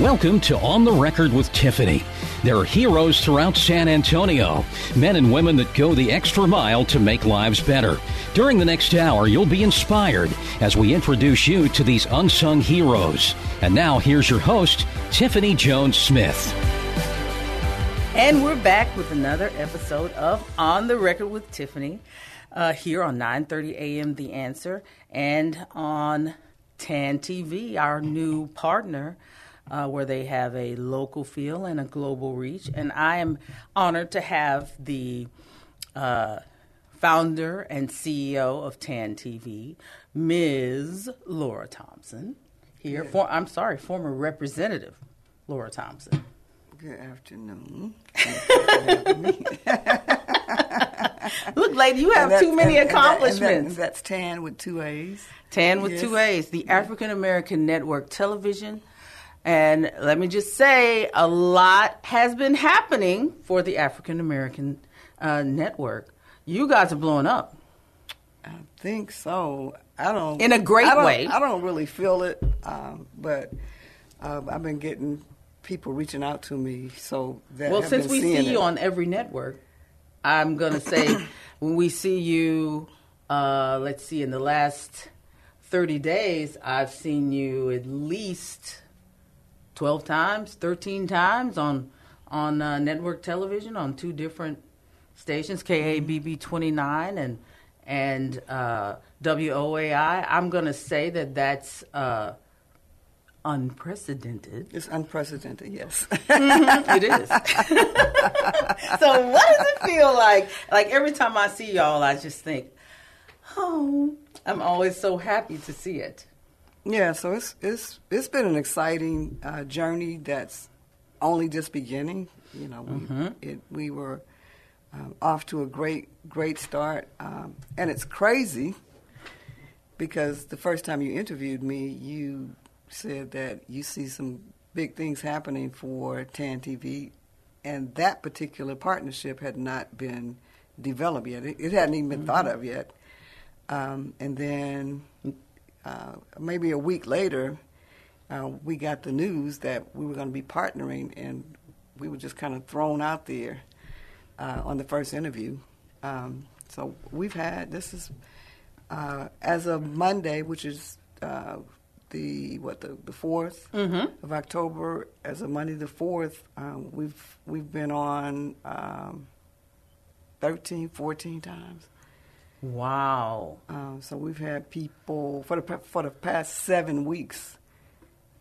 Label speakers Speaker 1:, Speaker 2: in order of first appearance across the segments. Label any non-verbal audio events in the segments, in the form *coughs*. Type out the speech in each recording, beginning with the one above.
Speaker 1: Welcome to On the Record with Tiffany. There are heroes throughout San Antonio, men and women that go the extra mile to make lives better. During the next hour, you'll be inspired as we introduce you to these unsung heroes. And now, here's your host, Tiffany Jones Smith.
Speaker 2: And we're back with another episode of On the Record with Tiffany uh, here on 9:30 a.m. The Answer and on Tan TV, our new partner uh, where they have a local feel and a global reach. And I am honored to have the uh, founder and CEO of Tan TV, Ms. Laura Thompson, here. For, I'm sorry, former representative Laura Thompson.
Speaker 3: Good afternoon. *laughs*
Speaker 2: Look, lady, you have too many
Speaker 3: and that-
Speaker 2: accomplishments.
Speaker 3: and that's Tan with two A's.
Speaker 2: Tan with
Speaker 3: Yes.
Speaker 2: two A's, the African American Network Television. And let me just say, a lot has been happening for the African American uh, network. You guys are blowing up.
Speaker 3: I think so. I don't
Speaker 2: In a great
Speaker 3: I
Speaker 2: way.
Speaker 3: I don't really feel it, um, but uh, I've been getting people reaching out to me. So that
Speaker 2: well, since we see you on every network, I'm going to say *coughs* when we see you, uh, let's see, in the last 30 days, I've seen you at least 12 times, 13 times on on uh, network television on two different stations, KABB 29 and and uh, WOAI. I'm going to say that that's uh, unprecedented.
Speaker 3: It's unprecedented. Yes. *laughs*
Speaker 2: it is. *laughs* so what does it feel like? Like every time I see y'all, I just think, oh, I'm always so happy to see it.
Speaker 3: Yeah, so it's it's it's been an exciting uh, journey that's only just beginning. You know, we
Speaker 2: Mm-hmm.
Speaker 3: it, we were um, off to a great great start, um, and it's crazy because the first time you interviewed me, you said that you see some big things happening for Tan TV, and that particular partnership had not been developed yet. It, it hadn't even been thought of yet. Um, and then uh, maybe a week later, uh, we got the news that we were going to be partnering, and we were just kind of thrown out there uh, on the first interview. Um, so we've had this is uh, as of Monday, which is uh, the what the the 4th of October. As of Monday the fourth, um, we've we've been on um, 13, 14 times.
Speaker 2: Wow.
Speaker 3: Um, so we've had people for the for the past seven weeks.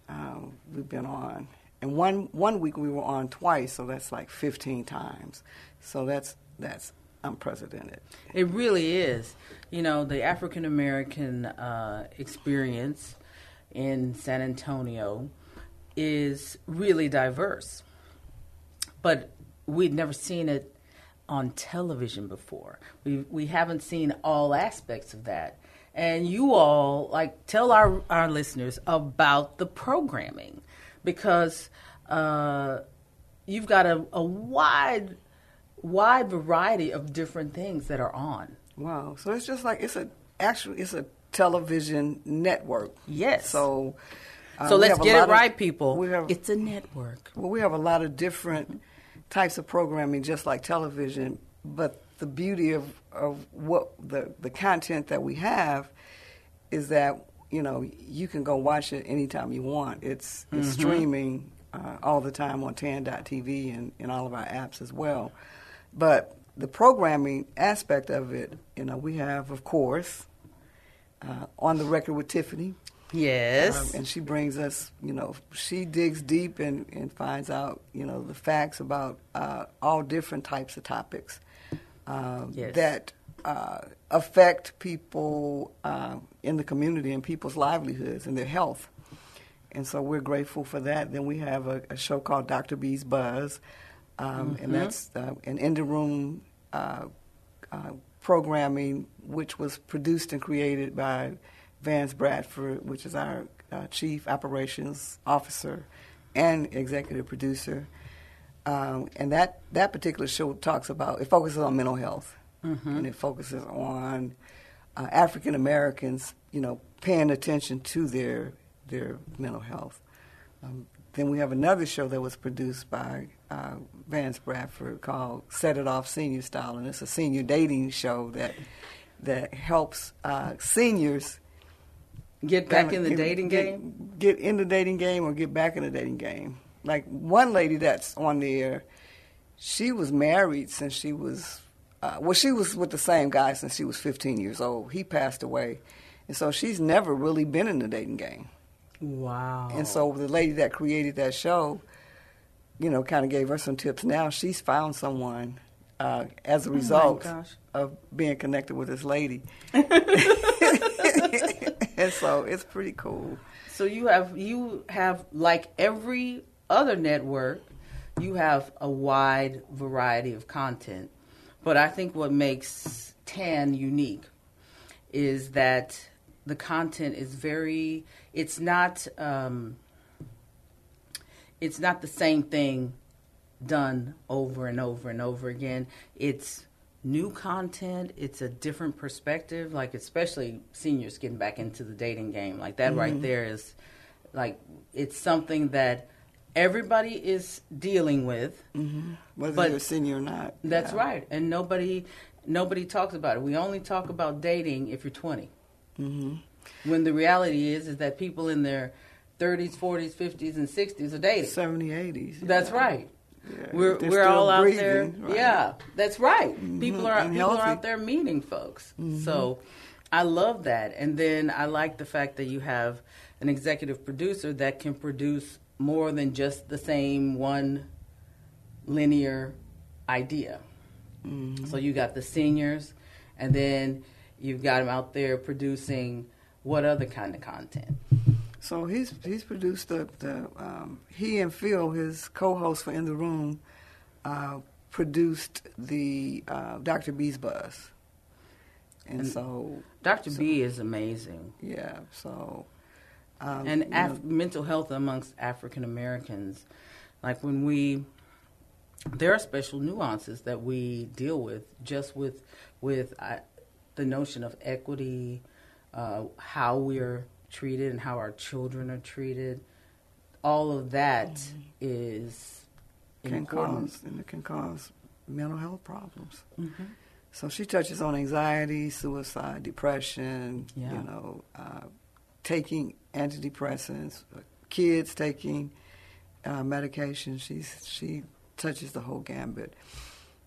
Speaker 3: Um, we've been on, and one one week we were on twice, so that's like fifteen times. So that's that's unprecedented.
Speaker 2: It really is. You know, the African American uh, experience in San Antonio is really diverse, but we'd never seen it on television before. We we haven't seen all aspects of that. And you all like tell our our listeners about the programming because uh, you've got a, a wide wide variety of different things that are on.
Speaker 3: Wow. So it's just like it's a actually it's a television network.
Speaker 2: Yes.
Speaker 3: So. uh,
Speaker 2: so let's get it
Speaker 3: of-
Speaker 2: right, people.
Speaker 3: We have
Speaker 2: it's a network.
Speaker 3: Well, we have a lot of different types of programming, just like television. But the beauty of, of what the the content that we have is that you know you can go watch it anytime you want. It's it's streaming uh, all the time on Tan.tv and in all of our apps as well. But the programming aspect of it, you know, we have of course uh, on the record with Tiffany.
Speaker 2: Yes.
Speaker 3: Um, and she brings us, you know, she digs deep and, and finds out, you know, the facts about uh, all different types of topics um,
Speaker 2: Yes.
Speaker 3: that uh, affect people uh, in the community and people's livelihoods and their health. and so we're grateful for that. Then we have a, a show called Dr. B's Buzz, um, and that's uh, an in the room uh, uh, programming, which was produced and created by Vance Bradford, which is our uh, chief operations officer and executive producer. Um, and that, that particular show talks about it focuses on mental health, and it focuses on uh, African Americans, you know, paying attention to their their mental health. Um, then we have another show that was produced by uh, Vance Bradford called "Set It Off Senior Style," and it's a senior dating show that that helps uh, seniors
Speaker 2: Get back in the
Speaker 3: get-
Speaker 2: dating
Speaker 3: get-
Speaker 2: game.
Speaker 3: Get in the dating game or get back in the dating game. Like one lady that's on there, she was married since she was, uh, well, she was with the same guy since she was 15 years old. He passed away. And so she's never really been in the dating game.
Speaker 2: Wow.
Speaker 3: And so the lady that created that show, you know, kind of gave her some tips. Now she's found someone uh, as a result
Speaker 2: gosh.
Speaker 3: of being connected with this lady. *laughs* *laughs* and *laughs* so it's pretty cool.
Speaker 2: So you have you have like every other network, you have a wide variety of content. But I think what makes Tan unique is that the content is very it's not um, it's not the same thing done over and over and over again. It's new content, it's a different perspective, like especially seniors getting back into the dating game. Like that right there is like it's something that everybody is dealing with.
Speaker 3: Whether
Speaker 2: But-
Speaker 3: you're a senior or not.
Speaker 2: That's
Speaker 3: Yeah.
Speaker 2: right. And nobody nobody talks about it. We only talk about dating if you're 20.
Speaker 3: Mm-hmm.
Speaker 2: When the reality is is that people in their 30s, 40s, 50s and 60s are dating.
Speaker 3: 70, 80s.
Speaker 2: That's right.
Speaker 3: Yeah,
Speaker 2: We're we're all out
Speaker 3: breathing,
Speaker 2: there.
Speaker 3: right. Mm-hmm.
Speaker 2: Yeah, that's right. People are
Speaker 3: and
Speaker 2: people are
Speaker 3: healthy. Mm-hmm.
Speaker 2: out there meeting folks. So I love that. And then I like the fact that you have an executive producer that can produce more than just the same one linear idea.
Speaker 3: Mm-hmm.
Speaker 2: So you got the seniors, and then you've got them out there producing what other kind of content?
Speaker 3: So he's he's produced the, the um, he and Phil, his co-host for In the Room, uh, produced the uh, Dr. B's Buzz, and,
Speaker 2: And
Speaker 3: so
Speaker 2: Dr. B is amazing.
Speaker 3: yeah, so um,
Speaker 2: and
Speaker 3: you know,
Speaker 2: mental health amongst African Americans. Like when we, there are special nuances that we deal with just with with uh, the notion of equity, uh, how we're treated, and how our children are treated. All of that is
Speaker 3: can
Speaker 2: important.
Speaker 3: cause and it can cause mental health problems.
Speaker 2: Mm-hmm.
Speaker 3: So she touches on anxiety, suicide, depression.
Speaker 2: Yeah.
Speaker 3: You know, uh, taking antidepressants, uh, kids taking uh, medication. She's she touches the whole gambit.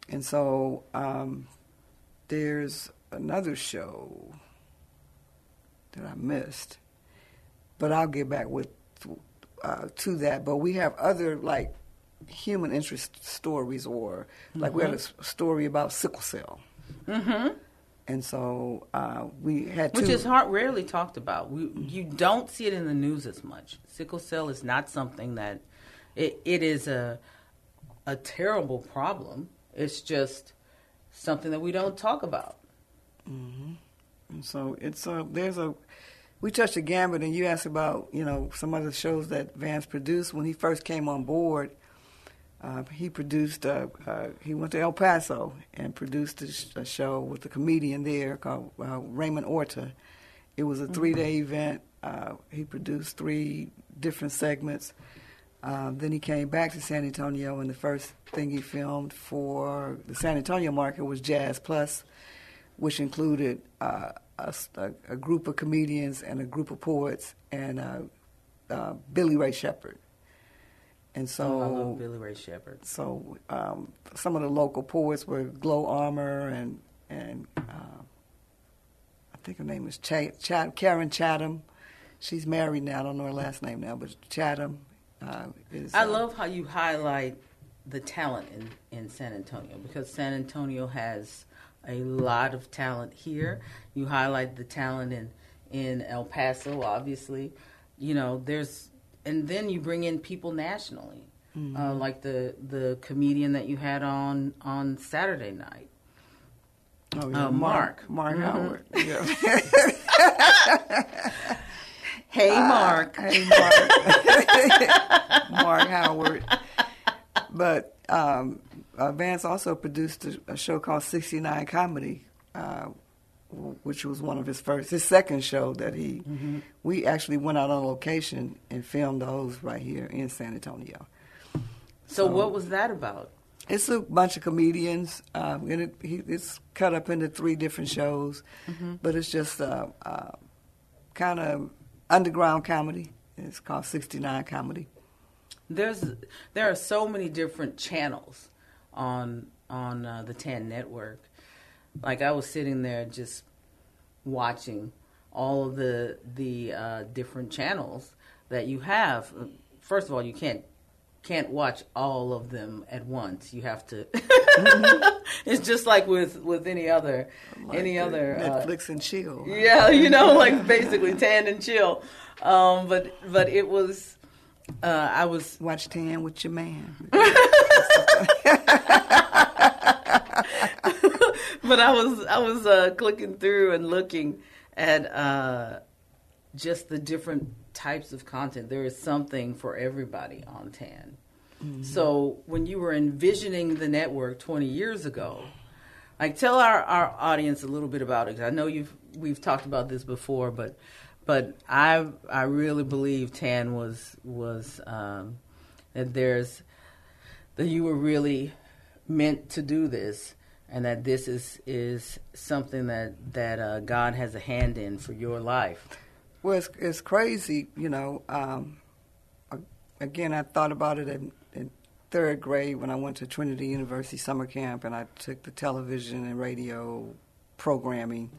Speaker 3: And so um, there's another show that I missed, but I'll get back with uh, to that. But we have other like human interest stories, or like we had a story about sickle cell.
Speaker 2: Mm-hmm.
Speaker 3: And so uh, we had two.
Speaker 2: Which is hard, rarely talked about. We, you don't see it in the news as much. Sickle cell is not something that it, it is a a terrible problem. It's just something that we don't talk about.
Speaker 3: And so it's a there's a we touched a gambit, and you asked about you know some other shows that Vance produced when he first came on board. Uh, he produced. Uh, uh, he went to El Paso and produced a, sh- a show with a comedian there called uh, Raymond Orta. It was a three-day event. Uh, he produced three different segments. Uh, then he came back to San Antonio, and the first thing he filmed for the San Antonio market was Jazz Plus, which included uh, a, a group of comedians and a group of poets and uh, uh, Billy Ray Shepard. And so,
Speaker 2: Oh, I love Billy Ray Shepard.
Speaker 3: so um, some of the local poets were Glow Armor and and uh, I think her name is Ch- Ch- Karen Chatham. She's married now. I don't know her last name now, but Chatham uh, is.
Speaker 2: I
Speaker 3: uh,
Speaker 2: love how you highlight the talent in, in San Antonio because San Antonio has a lot of talent here. You highlight the talent in, in El Paso, obviously. You know, there's and then you bring in people nationally,
Speaker 3: Mm-hmm.
Speaker 2: uh, like the the comedian that you had on on Saturday night.
Speaker 3: Oh,
Speaker 2: Uh, Mark.
Speaker 3: Mark
Speaker 2: Mhm.
Speaker 3: Howard. *laughs* Yeah.
Speaker 2: Hey, Mark.
Speaker 3: Hey, Mark. *laughs* Mark Howard. But um, uh, Vance also produced a, a show called 69 Comedy, uh, w- which was one of his first, his second show that he, we actually went out on location and filmed those right here in San Antonio.
Speaker 2: So, what was that about?
Speaker 3: It's a bunch of comedians, um, and it, he, it's cut up into three different shows, but it's just uh, uh, kind of underground comedy. It's called 69 Comedy.
Speaker 2: There's there are so many different channels on on uh, the Tan Network. Like I was sitting there just watching all of the the uh, different channels that you have. First of all, you can't can't watch all of them at once. You have to. *laughs* it's just like with with any other any
Speaker 3: Like, uh,
Speaker 2: other uh,
Speaker 3: Netflix and chill.
Speaker 2: yeah, *laughs* you know, like basically tan and chill. Um, but but it was. Uh, I was
Speaker 3: Watch Tan with your man. *laughs*
Speaker 2: but I was I was uh, clicking through and looking at uh, just the different types of content. There is something for everybody on Tan. So when you were envisioning the network 20 years ago, like tell our, our audience a little bit about it. I know you've we've talked about this before, but but I I really believe Tan was was um, that there's that you were really meant to do this and that this is is something that that uh, God has a hand in for your life.
Speaker 3: Well, it's, it's crazy, you know. Um, again, I thought about it in, in third grade when I went to Trinity University summer camp and I took the television and radio programming.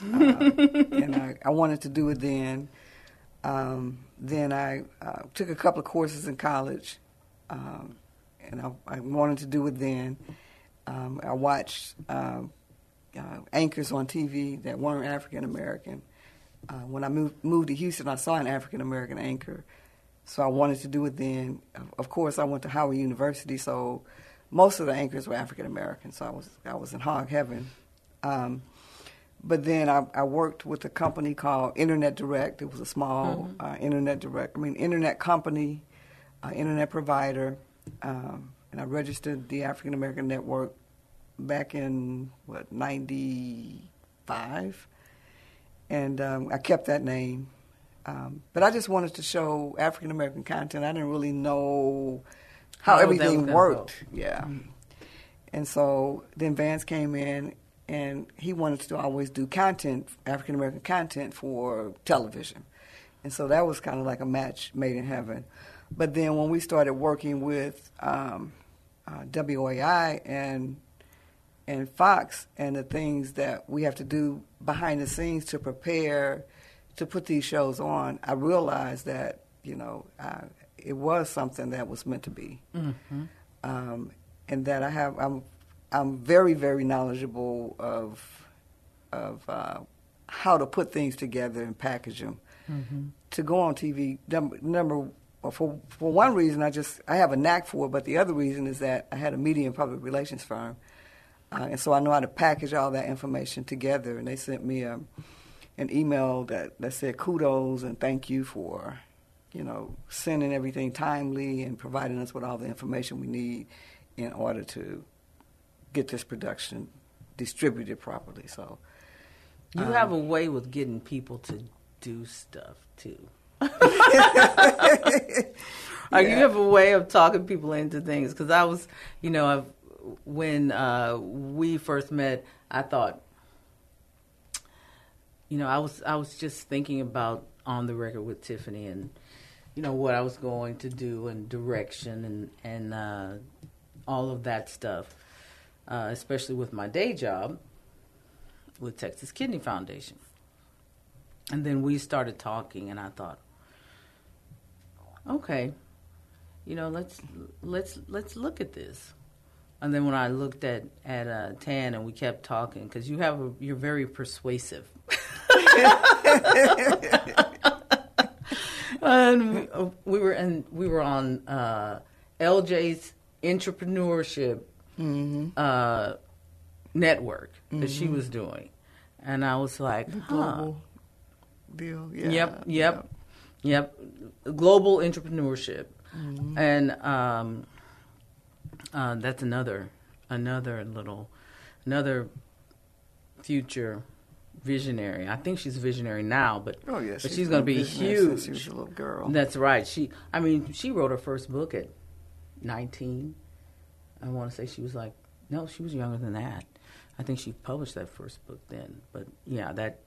Speaker 3: Uh, and I, I wanted to do it then. Um, then I uh, took a couple of courses in college, um, and I, I wanted to do it then. Um, I watched um, uh, anchors on TV that weren't African American. Uh, when I moved, moved to Houston, I saw an African American anchor, so I wanted to do it then. Of- course, I went to Howard University, so most of the anchors were African American, so I was I was in hog heaven. Um, but then I, I worked with a company called Internet Direct. It was a small uh, Internet Direct, I mean, Internet company, uh, Internet provider, um, and I registered the African American Network back in what '95 and um, I kept that name. Um, but I just wanted to show African American content. I didn't really know how,
Speaker 2: How
Speaker 3: everything
Speaker 2: was gonna
Speaker 3: worked. Yeah. And so then Vance came in, and he wanted to always do content, African American content for television. And so that was kind of like a match made in heaven. But then when we started working with um, uh, WAI and and Fox and the things that we have to do behind the scenes to prepare to put these shows on, I realized that you know uh, it was something that was meant to be, um, and that I have I'm I'm very very knowledgeable of of uh, how to put things together and package them. To go on TV. Number, number for for one reason, I just I have a knack for it, but the other reason is that I had a media and public relations firm. Uh, and so I know how to package all that information together. And they sent me a, an email that, that said kudos and thank you for, you know, sending everything timely and providing us with all the information we need in order to get this production distributed properly. So
Speaker 2: You
Speaker 3: Um,
Speaker 2: have a way with getting people to do stuff too. *laughs* Like you have a way of talking people into things. Because I was, you know, I've, when uh, we first met, I thought, you know, I was I was just thinking about on the record with Tiffany and, you know, what I was going to do and direction and and uh, all of that stuff, uh, especially with my day job with Texas Kidney Foundation. And then we started talking, and I thought, okay, you know, let's let's let's look at this. And then when I looked at at uh, Tan, and we kept talking, because you have a, you're very persuasive. *laughs* and we, we were and we were on uh, LJ's entrepreneurship uh, network that she was doing, and I was like, huh.
Speaker 3: Global deal. Yeah.
Speaker 2: Yep, yep, yep. Yep, global entrepreneurship, and um, uh, that's another another little another future visionary. I think she's visionary now, but
Speaker 3: Oh yeah.
Speaker 2: but she's, going to be
Speaker 3: since
Speaker 2: huge.
Speaker 3: She was a little girl.
Speaker 2: That's right. She, I mean, she wrote her first book at nineteen. I want to say she was like, no, she was younger than that. I think she published that first book then. But yeah, that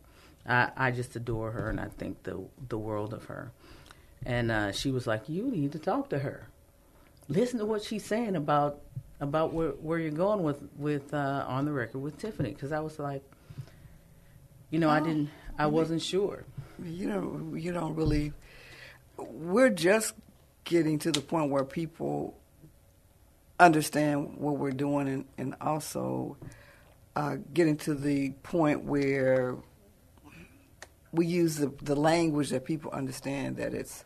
Speaker 2: I, I just adore her, and I think the the world of her. And uh, she was like, you need to talk to her. Listen to what she's saying about about where where you're going with with uh, on the record with Tiffany, because I was like, you know, I didn't, I wasn't sure.
Speaker 3: you don't you don't really we're just getting to the point where people understand what we're doing and, and also uh, getting to the point where we use the, the language that people understand that it's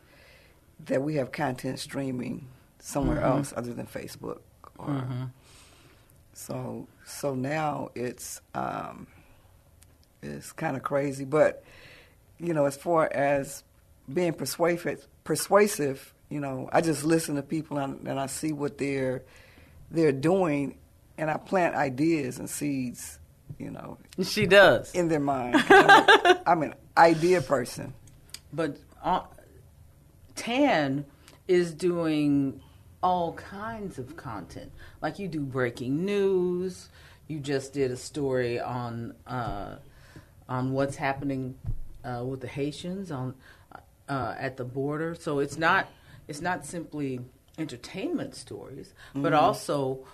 Speaker 3: that we have content streaming somewhere else other than Facebook or so so now it's um, it's kind of crazy but you know, as far as being persuasive, persuasive, you know, I just listen to people and, and I see what they're they're doing, and I plant ideas and seeds, you know,
Speaker 2: She does.
Speaker 3: in their mind. I'm, I'm an idea person.
Speaker 2: But uh, Tan is doing all kinds of content. Like you do breaking news. You just did a story on uh, on what's happening uh, with the Haitians on uh, at the border. So it's not it's not simply entertainment stories, but also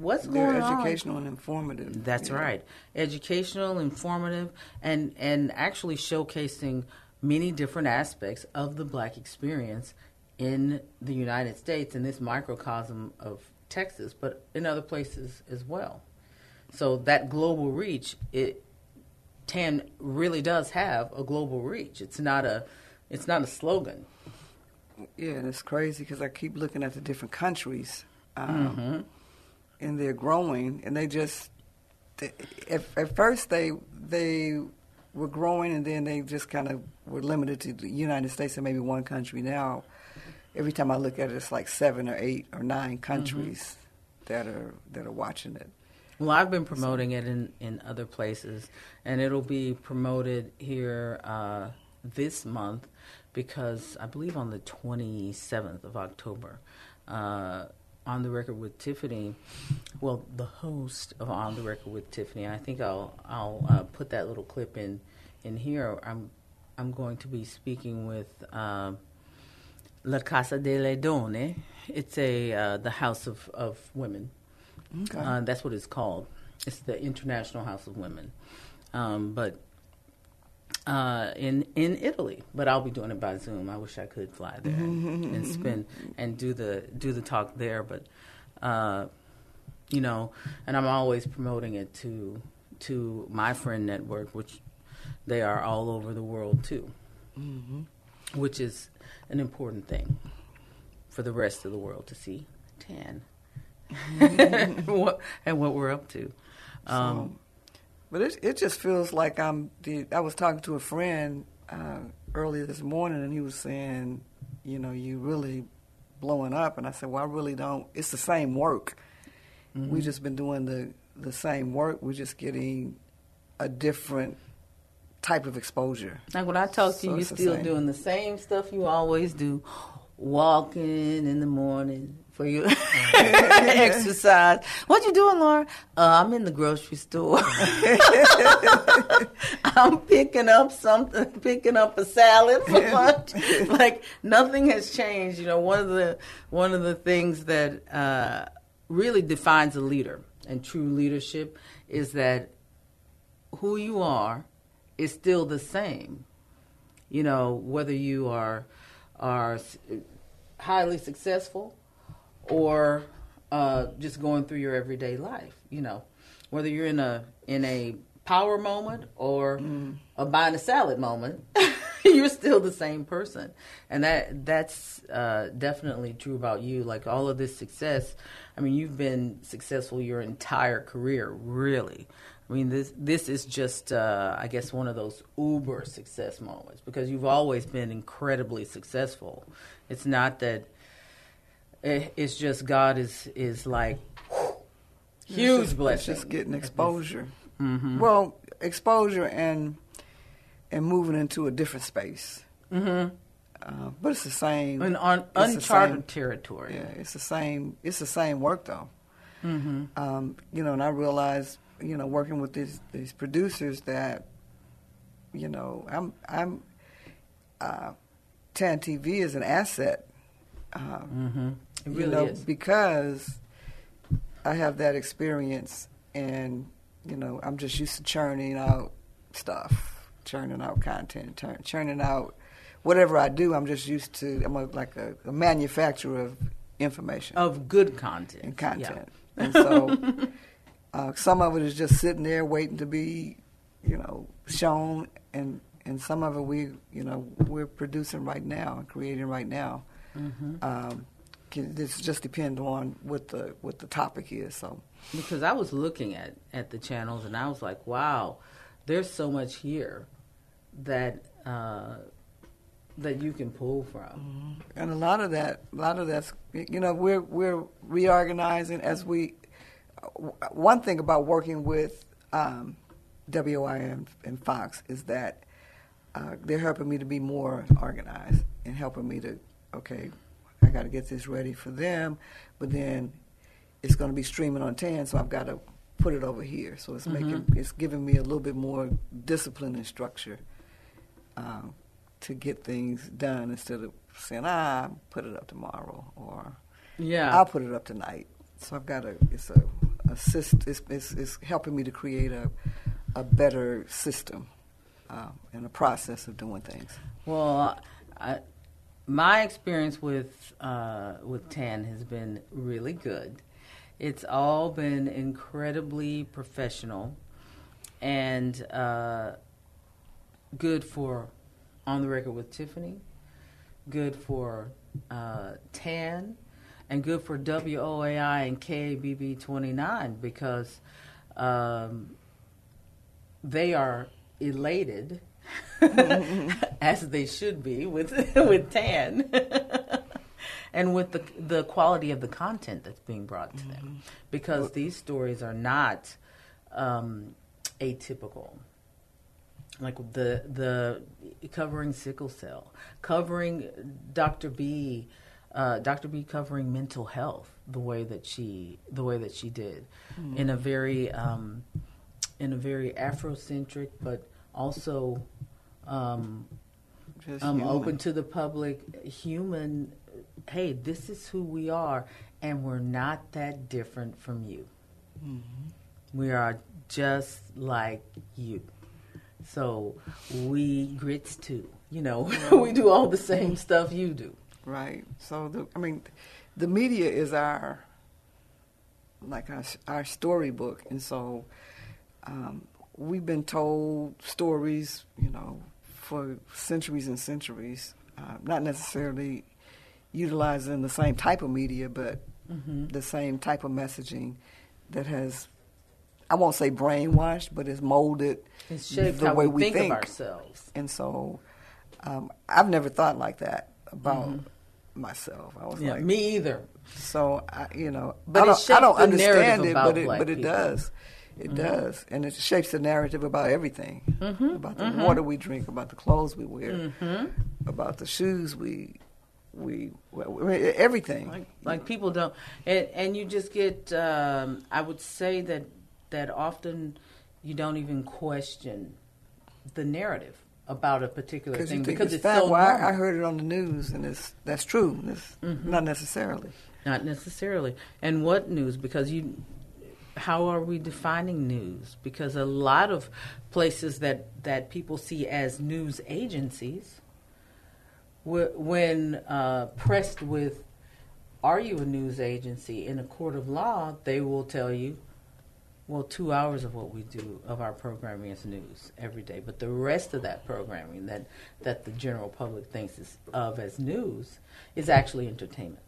Speaker 2: what's.
Speaker 3: They're
Speaker 2: going on.
Speaker 3: educational and informative.
Speaker 2: That's
Speaker 3: know.
Speaker 2: right. Educational, informative, and and actually showcasing many different aspects of the black experience in the United States in this microcosm of Texas, but in other places as well. So that global reach, it TAN really does have a global reach. It's not a it's not a slogan.
Speaker 3: Yeah, and it's crazy because I keep looking at the different countries, um,
Speaker 2: Mm-hmm.
Speaker 3: And they're growing, and they just they, at, at first they they were growing, and then they just kind of were limited to the United States and maybe one country. Now, every time I look at it, it's like seven or eight or nine countries that are that are watching it.
Speaker 2: Well, I've been promoting it in, in other places, and it'll be promoted here uh, this month because I believe on the 27th of October, uh, On the Record with Tiffany, well, the host of On the Record with Tiffany, I think I'll, I'll uh, put that little clip in, in here. I'm, I'm going to be speaking with uh, La Casa delle Donne. It's a, uh, the House of, of Women.
Speaker 3: Okay.
Speaker 2: Uh, that's what it's called. It's the International House of Women. Um, but uh, in in Italy, but I'll be doing it by Zoom. I wish I could fly there and, *laughs* and spend and do the do the talk there. But uh, you know, and I'm always promoting it to to my friend network, which they are all over the world too, which is an important thing for the rest of the world to see. Tan. *laughs* *laughs* what, and what we're up to. Um,
Speaker 3: But it it just feels like I'm. The, I was talking to a friend uh, earlier this morning, and he was saying, you know, you really blowing up, and I said, well, I really don't. It's the same work. We've just been doing the the same work. We're just getting a different type of exposure.
Speaker 2: like when I talk to
Speaker 3: So
Speaker 2: you, you're
Speaker 3: it's the
Speaker 2: still doing the same stuff you always do, walking in the morning for your *laughs* exercise. What you doing, Laura? Uh, I'm in the grocery store. *laughs* I'm picking up something, picking up a salad for *laughs* lunch. like nothing has changed. You know, one of the one of the things that uh, really defines a leader and true leadership is that who you are is still the same. You know, whether you are are highly successful or uh, just going through your everyday life. You know, whether you're in a in a power moment or a buying a salad moment, *laughs* you're still the same person, and that that's uh, definitely true about you. Like all of this success, I mean, you've been successful your entire career, really. I mean, this this is just, uh, I guess, one of those uber success moments because you've always been incredibly successful. It's not that it's just God is is like huge
Speaker 3: it's just,
Speaker 2: blessing.
Speaker 3: It's just getting exposure. Mm-hmm. Well, exposure and and moving into a different space. Mm-hmm. Uh, but it's the same.
Speaker 2: And on uncharted territory.
Speaker 3: Yeah, it's the same. It's the same work though. Mm-hmm. Um, you know, and I realized, you know, working with these these producers that, you know, I'm I'm. Uh, Tan TV is an asset.
Speaker 2: mm-hmm. It really
Speaker 3: you know,
Speaker 2: is.
Speaker 3: because I have that experience, and you know, I'm just used to churning out stuff, churning out content, turn, churning out whatever I do. I'm just used to. I'm a, like a, a manufacturer of information
Speaker 2: of good content
Speaker 3: and content, yeah. and so *laughs* uh, some of it is just sitting there waiting to be, you know, shown, and and some of it we, you know, we're producing right now and creating right now. Mm-hmm. Um, this just depends on what the what the topic is. So
Speaker 2: because I was looking at at the channels and I was like, wow, there's so much here that uh, that you can pull from.
Speaker 3: Mm-hmm. And a lot of that, a lot of that's, you know, we're we're reorganizing as we. One thing about working with um, WOAI and Fox is that uh, they're helping me to be more organized and helping me to okay I got to get this ready for them, but then it's going to be streaming on Tan, so I've got to put it over here. So it's mm-hmm. making it's giving me a little bit more discipline and structure um, to get things done instead of saying ah put it up tomorrow or
Speaker 2: yeah
Speaker 3: I'll put it up tonight. So I've got a it's a assist it's, it's, it's helping me to create a a better system uh, and a process of doing things.
Speaker 2: Well, I, my experience with uh, with Tan has been really good. It's all been incredibly professional and uh, good for on the record with Tiffany, good for uh, Tan, and good for WOAI and KABB 29 because um, they are elated *laughs* as they should be with *laughs* with Tan, *laughs* and with the the quality of the content that's being brought to them, mm-hmm. because these stories are not um, atypical. Like the the covering sickle cell, covering Dr. B, uh, Dr. B covering mental health the way that she the way that she did, mm-hmm. in a very um, in a very Afrocentric but also um, um, open to the public, human. Hey, this is who we are, and we're not that different from you. Mm-hmm. We are just like you. So we grits too. You know, *laughs* we do all the same stuff you do.
Speaker 3: Right. So the, I mean, the media is our like our our storybook, and so um, we've been told stories, you know, for centuries and centuries, uh, not necessarily utilizing the same type of media, but mm-hmm. the same type of messaging that has, I won't say brainwashed, but has molded
Speaker 2: it's shaped
Speaker 3: the way
Speaker 2: we think,
Speaker 3: think,
Speaker 2: of ourselves.
Speaker 3: And so um, I've never thought like that about mm-hmm. myself. I was
Speaker 2: yeah,
Speaker 3: like,
Speaker 2: me either.
Speaker 3: So I, you know,
Speaker 2: but
Speaker 3: I don't, I don't understand it,
Speaker 2: but
Speaker 3: it,
Speaker 2: but
Speaker 3: it
Speaker 2: people.
Speaker 3: does. It mm-hmm. does, and it shapes the narrative about everything, mm-hmm. about the
Speaker 2: mm-hmm.
Speaker 3: water we drink, about the clothes we wear,
Speaker 2: Mm-hmm.
Speaker 3: about the shoes we we, we everything.
Speaker 2: Like, like people don't, and, and you just get. Um, I would say that that often you don't even question the narrative about a particular thing because it's,
Speaker 3: it's
Speaker 2: so.
Speaker 3: Well, I, I, heard it on the news, and it's that's true. It's
Speaker 2: Mm-hmm.
Speaker 3: not necessarily.
Speaker 2: Not necessarily. And what news? Because you how are we defining news? Because a lot of places that, that people see as news agencies, when uh, pressed with, are you a news agency in a court of law, they will tell you, well, two hours of what we do of our programming is news every day, but the rest of that programming that that the general public thinks is, of as news is actually entertainment.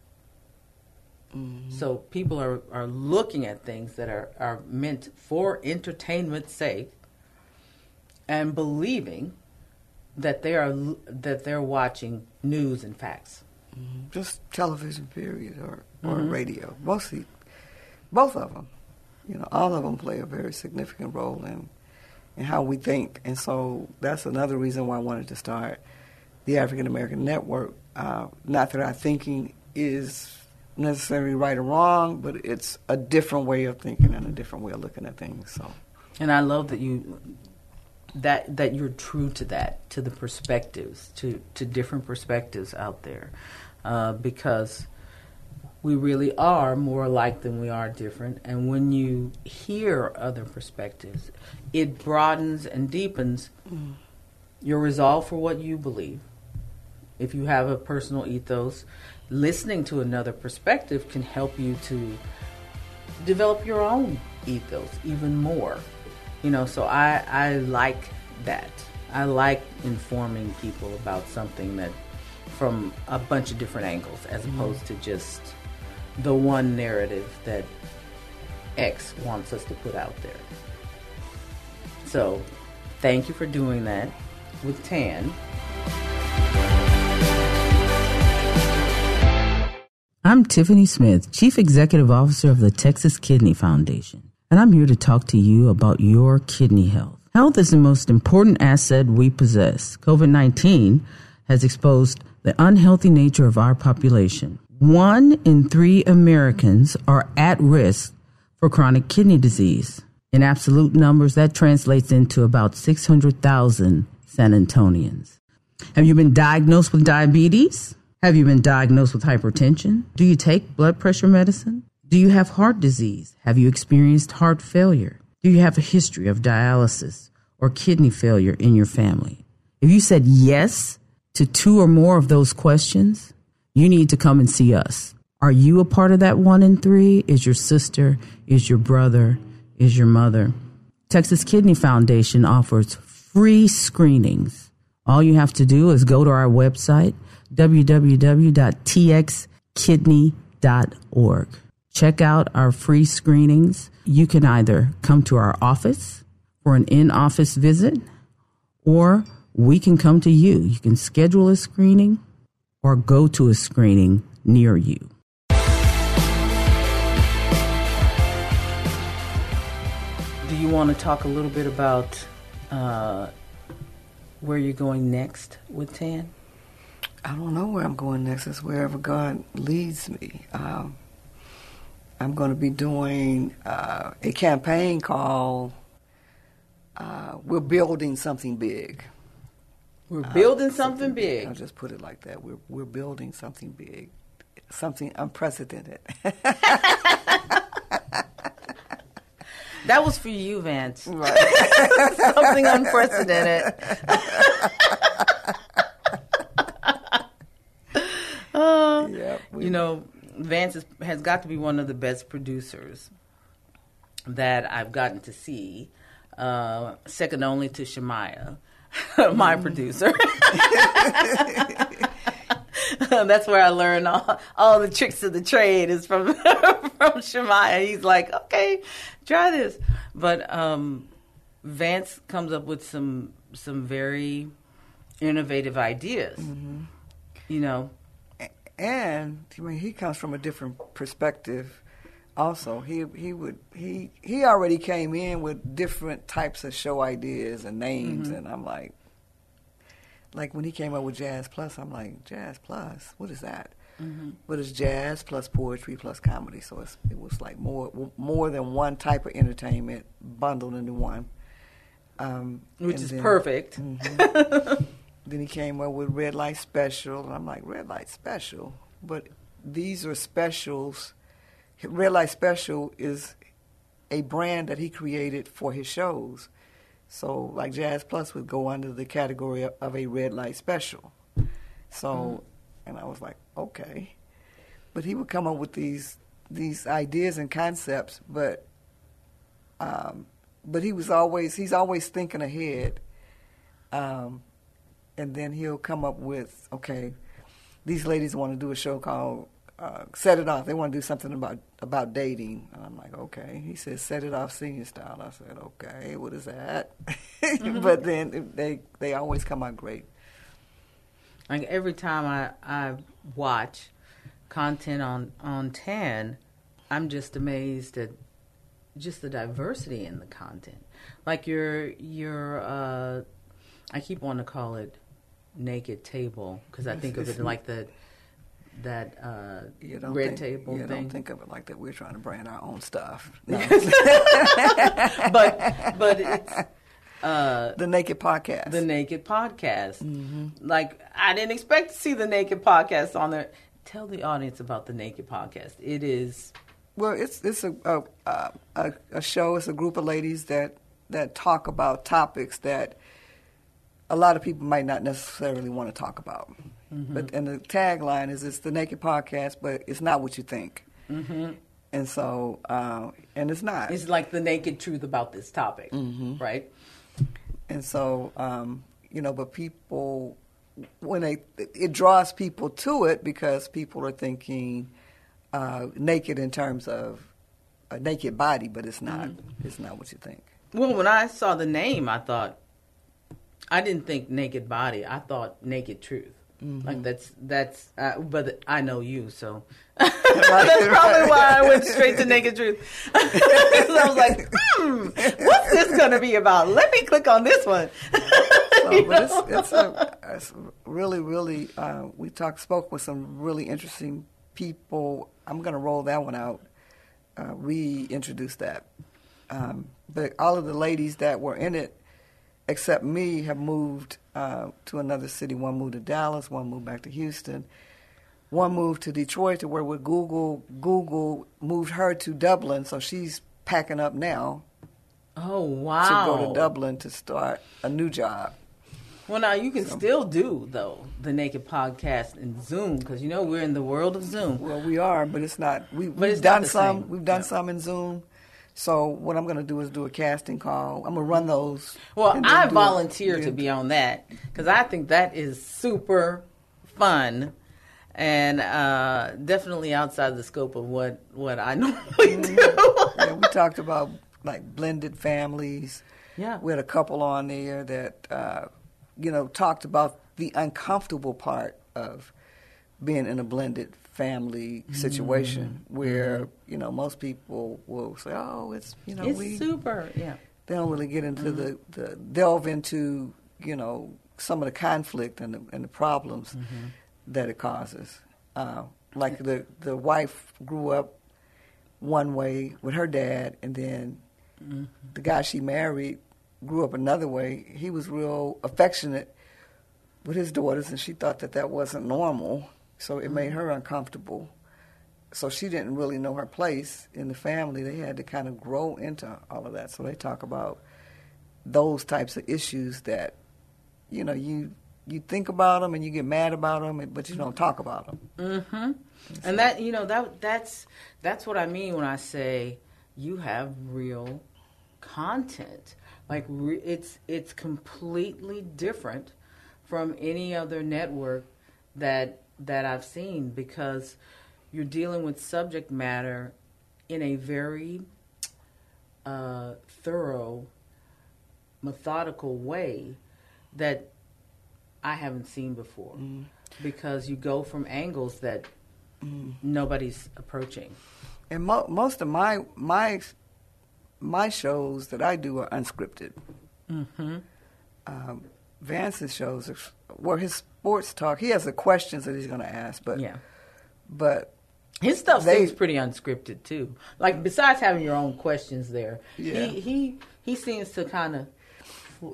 Speaker 2: Mm-hmm. So people are, are looking at things that are, are meant for entertainment's sake and believing that they are that they're watching news and facts.
Speaker 3: Mm-hmm. Just television, period, or or mm-hmm. radio. Mostly, both of them you know, all of them play a very significant role in in how we think, and so that's another reason why I wanted to start the African American Network. Uh, not that our thinking is necessarily right or wrong, but it's a different way of thinking and a different way of looking at things. So,
Speaker 2: and I love that you that that you're true to that, to the perspectives, to to different perspectives out there, uh, because we really are more alike than we are different. And when you hear other perspectives, it broadens and deepens mm. your resolve for what you believe. If you have a personal ethos, listening to another perspective can help you to develop your own ethos even more. You know, so I, I like that. I like informing people about something that from a bunch of different angles as mm. opposed to just the one narrative that X wants us to put out there. So, thank you for doing that with Tan. I'm Tiffany Smith, Chief Executive Officer of the Texas Kidney Foundation, and I'm here to talk to you about your kidney health. Health is the most important asset we possess. COVID 19 has exposed the unhealthy nature of our population. One in three Americans are at risk for chronic kidney disease. In absolute numbers, that translates into about 600,000 San Antonians. Have you been diagnosed with diabetes? Have you been diagnosed with hypertension? Do you take blood pressure medicine? Do you have heart disease? Have you experienced heart failure? Do you have a history of dialysis or kidney failure in your family? If you said yes to two or more of those questions, you need to come and see us. Are you a part of that one in three? Is your sister? Is your brother? Is your mother? Texas Kidney Foundation offers free screenings. All you have to do is go to our website, www.txkidney.org. Check out our free screenings. You can either come to our office for an in office visit, or we can come to you. You can schedule a screening or go to a screening near you. Do you want to talk a little bit about uh, where you're going next with Tan?
Speaker 3: I don't know where I'm going next. It's wherever God leads me. Um, I'm going to be doing uh, a campaign called uh, We're Building Something Big.
Speaker 2: We're building uh, something, something, big.
Speaker 3: I'll just put it like that. We're we're building something big, something unprecedented. *laughs*
Speaker 2: that was for you, Vance. Right. *laughs* something unprecedented. *laughs* uh, yep, you know, Vance is, has got to be one of the best producers that I've gotten to see, uh, second only to Shemaya. *laughs* my producer. *laughs* That's where I learned all, all the tricks of the trade is from *laughs* from Shemaya. He's like, okay, try this. But um, Vance comes up with some some very innovative ideas. Mm-hmm. You know,
Speaker 3: and I mean, he comes from a different perspective also. He he would he he already came in with different types of show ideas and names. Mm-hmm. and I'm like like when he came up with Jazz Plus I'm like Jazz Plus? What is that? Mm-hmm. but it's jazz plus poetry plus comedy. So it was like more more than one type of entertainment bundled into one.
Speaker 2: Um, which is then, perfect.
Speaker 3: mm-hmm. *laughs* then he came up with Red Light Special and I'm like Red Light Special but these are specials Red Light Special is a brand that he created for his shows. So, like Jazz Plus would go under the category of a red light special. So, mm. and I was like, okay. But he would come up with these these ideas and concepts, but um, but he was always he's always thinking ahead. Um, and then he'll come up with okay, these ladies want to do a show called uh, Set It Off. They want to do something about about dating. And I'm like, okay. He says Set It Off Senior Style. I said, okay, what is that? *laughs*
Speaker 2: Mm-hmm.
Speaker 3: but then they they always come out great.
Speaker 2: Like every time I, I watch content on on Tan, I'm just amazed at just the diversity in the content. Like your your uh, I keep wanting to call it naked table because I think of it like the that uh,
Speaker 3: You don't
Speaker 2: red
Speaker 3: think,
Speaker 2: table
Speaker 3: you
Speaker 2: thing.
Speaker 3: don't think of it like that. We're trying to brand our own stuff. No. *laughs*
Speaker 2: but but it's uh,
Speaker 3: the Naked Podcast.
Speaker 2: the naked podcast.
Speaker 3: Mm-hmm.
Speaker 2: Like I didn't expect to see the naked podcast on there. Tell the audience about the naked podcast. It is
Speaker 3: Well, it's it's a a, a a show. It's a group of ladies that that talk about topics that a lot of people might not necessarily want to talk about.
Speaker 2: Mm-hmm.
Speaker 3: But and the tagline is it's the Naked Podcast, but it's not what you think. Mm-hmm. And so, uh, and it's not.
Speaker 2: it's like the naked truth about this topic,
Speaker 3: Mm-hmm.
Speaker 2: right?
Speaker 3: And so, um, you know, but people, when they, it draws people to it because people are thinking uh, naked in terms of a naked body, but it's not.
Speaker 2: Mm-hmm.
Speaker 3: It's not what you think.
Speaker 2: Well, when I saw the name, I thought I didn't think naked body. I thought naked truth.
Speaker 3: Mm-hmm.
Speaker 2: Like that's that's. Uh, but I know you, so *laughs* that's probably why I went straight to naked truth. *laughs* so I was like, hmm, what's this going to be about? Let me click on this one. *laughs*
Speaker 3: So, but it's, it's, a, it's really, really. Uh, we talked, spoke with some really interesting people. I'm going to roll that one out, uh, reintroduce that. Um, but all of the ladies that were in it, except me, have moved uh, to another city. One moved to Dallas. One moved back to Houston. One moved to Detroit to work with Google. Google moved her to Dublin, so she's packing up now
Speaker 2: Oh wow!
Speaker 3: to go to Dublin to start a new job.
Speaker 2: Well, now you can still do though the naked podcast in Zoom because you know we're in the world of Zoom.
Speaker 3: Well, we are, but it's not. We,
Speaker 2: But
Speaker 3: we've
Speaker 2: it's not
Speaker 3: done some.
Speaker 2: same.
Speaker 3: We've done some in Zoom. So what I'm going to do is do a casting call. I'm going to run those.
Speaker 2: Well, I volunteer to be on that because I think that is super fun and uh, definitely outside the scope of what, what I *laughs* normally do.
Speaker 3: Yeah, we talked about like blended families.
Speaker 2: Yeah.
Speaker 3: we had a couple on there that uh, you know talked about the uncomfortable part of being in a blended family
Speaker 2: Mm-hmm.
Speaker 3: situation where you know most people will say, "Oh, it's you know
Speaker 2: it's
Speaker 3: we."
Speaker 2: super, yeah.
Speaker 3: they don't really get into the,
Speaker 2: Mm-hmm.
Speaker 3: the delve into you know some of the conflict and the, and the problems
Speaker 2: Mm-hmm.
Speaker 3: that it causes. Uh, like the the wife grew up one way with her dad, and then
Speaker 2: Mm-hmm.
Speaker 3: the guy she married grew up another way. He was real affectionate with his daughters, and she thought that that wasn't normal, so it made her uncomfortable. So she didn't really know her place in the family. They had to kind of grow into all of that. So they talk about those types of issues that, you know, you you think about them and you get mad about them, but you don't talk about them.
Speaker 2: Mm-hmm. And that you know that that's that's what I mean when I say you have real content. Like re- it's it's completely different from any other network that that I've seen because you're dealing with subject matter in a very uh, thorough, methodical way that I haven't seen before. Because you go from angles that nobody's approaching.
Speaker 3: And mo- most of my my my shows that I do are unscripted.
Speaker 2: Mm-hmm.
Speaker 3: Um, Vance's shows are well, his sports talk. He has the questions that he's going to ask, but
Speaker 2: Yeah.
Speaker 3: but
Speaker 2: His stuff
Speaker 3: They-
Speaker 2: seems pretty unscripted too. Like besides having your own questions there,
Speaker 3: Yeah.
Speaker 2: he he he seems to kind of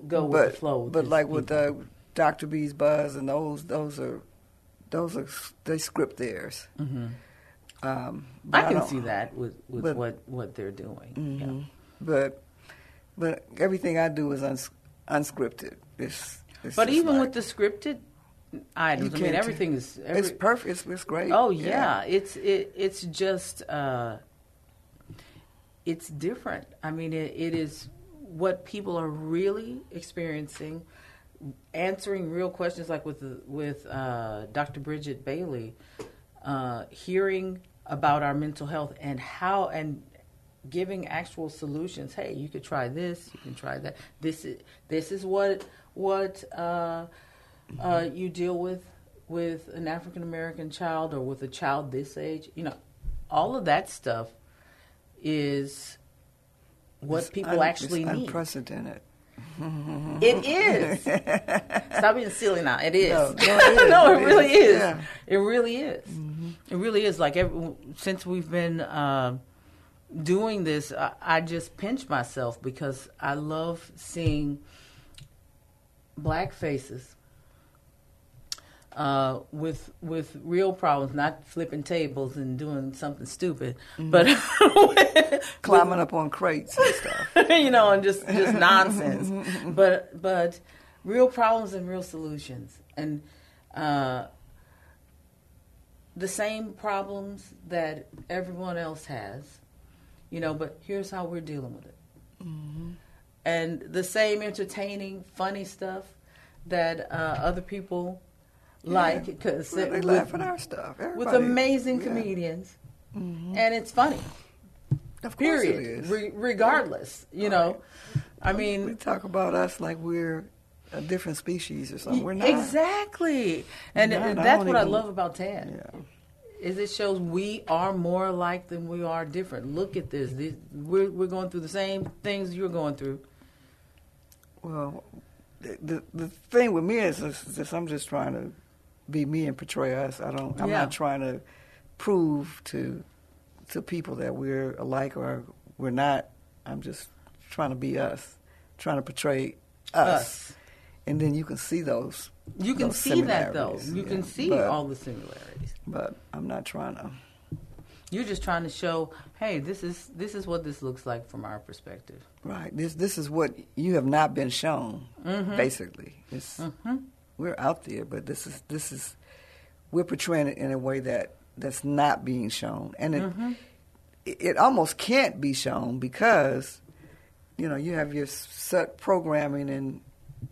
Speaker 2: go with
Speaker 3: but
Speaker 2: the flow. with
Speaker 3: but like with
Speaker 2: people.
Speaker 3: uh, Dr. B's Buzz and those those are those are they script theirs. Um,
Speaker 2: Mm-hmm. I can
Speaker 3: don't-
Speaker 2: see that with with
Speaker 3: but-
Speaker 2: what what they're doing.
Speaker 3: Mhm. But but everything I do is uns- unscripted. It's, it's
Speaker 2: But even
Speaker 3: like-
Speaker 2: with the scripted items, I mean everything is every,
Speaker 3: it's perfect. It's, it's great.
Speaker 2: Oh yeah, it's it it's just uh, it's different. I mean, it, it is what people are really experiencing, answering real questions like with with uh, Dr. Bridget Bailey, uh, hearing about our mental health and how and giving actual solutions. Hey, you could try this. You can try that. This is this is what what uh, you deal with with an African American child or with a child this age. You know, all of that stuff is what
Speaker 3: It's
Speaker 2: people
Speaker 3: un-
Speaker 2: actually
Speaker 3: it's
Speaker 2: need.
Speaker 3: Unprecedented.
Speaker 2: It is. Stop being silly now. It is.
Speaker 3: No, *laughs* no, it is.
Speaker 2: No, it
Speaker 3: It
Speaker 2: really
Speaker 3: is.
Speaker 2: is.
Speaker 3: Yeah.
Speaker 2: It really is. It really is. Like every, since we've been uh, doing this, I, I just pinch myself because I love seeing black faces uh, with with real problems, not flipping tables and doing something stupid, but *laughs*
Speaker 3: Climbing up on crates and stuff. *laughs*
Speaker 2: you know, and just just nonsense. *laughs* but but real problems and real solutions, and uh, the same problems that everyone else has, you know. But here's how we're dealing with it, and the same entertaining, funny stuff that uh, other people like because
Speaker 3: they laugh at our stuff.
Speaker 2: with amazing
Speaker 3: yeah.
Speaker 2: comedians, mm-hmm. and it's funny.
Speaker 3: Of course it
Speaker 2: Period.
Speaker 3: is.
Speaker 2: Re- regardless, you know. I mean, we
Speaker 3: talk about us like we're a different species or something. We're not.
Speaker 2: exactly, and,
Speaker 3: uh, not.
Speaker 2: and
Speaker 3: I
Speaker 2: that's
Speaker 3: don't
Speaker 2: what I love about Tan.
Speaker 3: Yeah.
Speaker 2: Is it shows we are more alike than we are different. Look at this. we're we're going through the same things you're going through.
Speaker 3: Well, the, the the thing with me is just, just I'm just trying to be me and portray us. I don't. I'm
Speaker 2: Yeah.
Speaker 3: not trying to prove to to people that we're alike or we're not. I'm just trying to be us, trying to portray us,
Speaker 2: Us.
Speaker 3: and then you can see those.
Speaker 2: You can
Speaker 3: those
Speaker 2: see that though. You
Speaker 3: yeah.
Speaker 2: can see
Speaker 3: But-
Speaker 2: all the similarities.
Speaker 3: But I'm not trying to.
Speaker 2: You're just trying to show, hey, this is this is what this looks like from our perspective.
Speaker 3: Right. This this is what you have not been shown.
Speaker 2: Mm-hmm.
Speaker 3: Basically, it's we're out there, but this is this is we're portraying it in a way that that's not being shown, and it
Speaker 2: Mm-hmm.
Speaker 3: it, almost can't be shown because you know you have your set programming and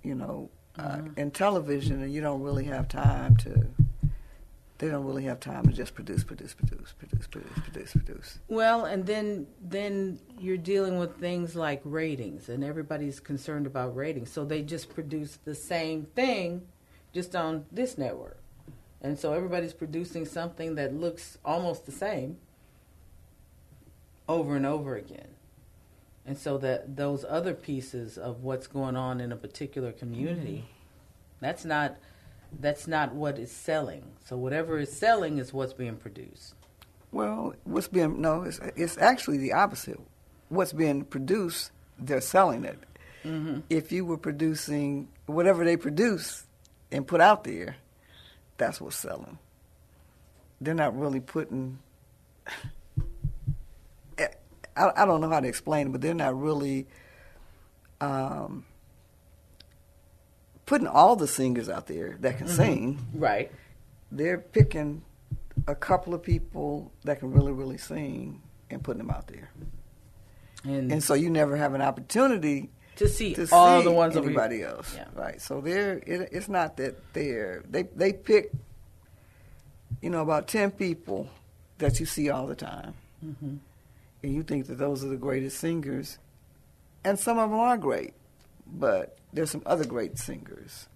Speaker 3: you know uh,
Speaker 2: Mm-hmm.
Speaker 3: in television, and you don't really have time to. They don't really have time to just produce, produce, produce, produce, produce, produce, produce.
Speaker 2: Well, and then then you're dealing with things like ratings, and everybody's concerned about ratings, so they just produce the same thing, just on this network, and so everybody's producing something that looks almost the same over and over again, and so that those other pieces of what's going on in a particular community, mm-hmm. that's not that's not what is selling. So whatever is selling is what's being produced.
Speaker 3: Well, what's being no, it's, it's actually the opposite. What's being produced, they're selling it. Mm-hmm. If you were producing whatever they produce and put out there, that's what's selling. They're not really putting. *laughs* I, I don't know how to explain it, but they're not really um, putting all the singers out there that can sing
Speaker 2: Right.
Speaker 3: they're picking a couple of people that can really, really sing and putting them out there.
Speaker 2: And,
Speaker 3: And so you never have an opportunity
Speaker 2: to see
Speaker 3: to
Speaker 2: all
Speaker 3: see
Speaker 2: the ones over here.
Speaker 3: else,
Speaker 2: Yeah.
Speaker 3: right? So they're it, it's not that they're they they pick, you know, about ten people that you see all the time,
Speaker 2: Mm-hmm.
Speaker 3: and you think that those are the greatest singers, and some of them are great, but there's some other great singers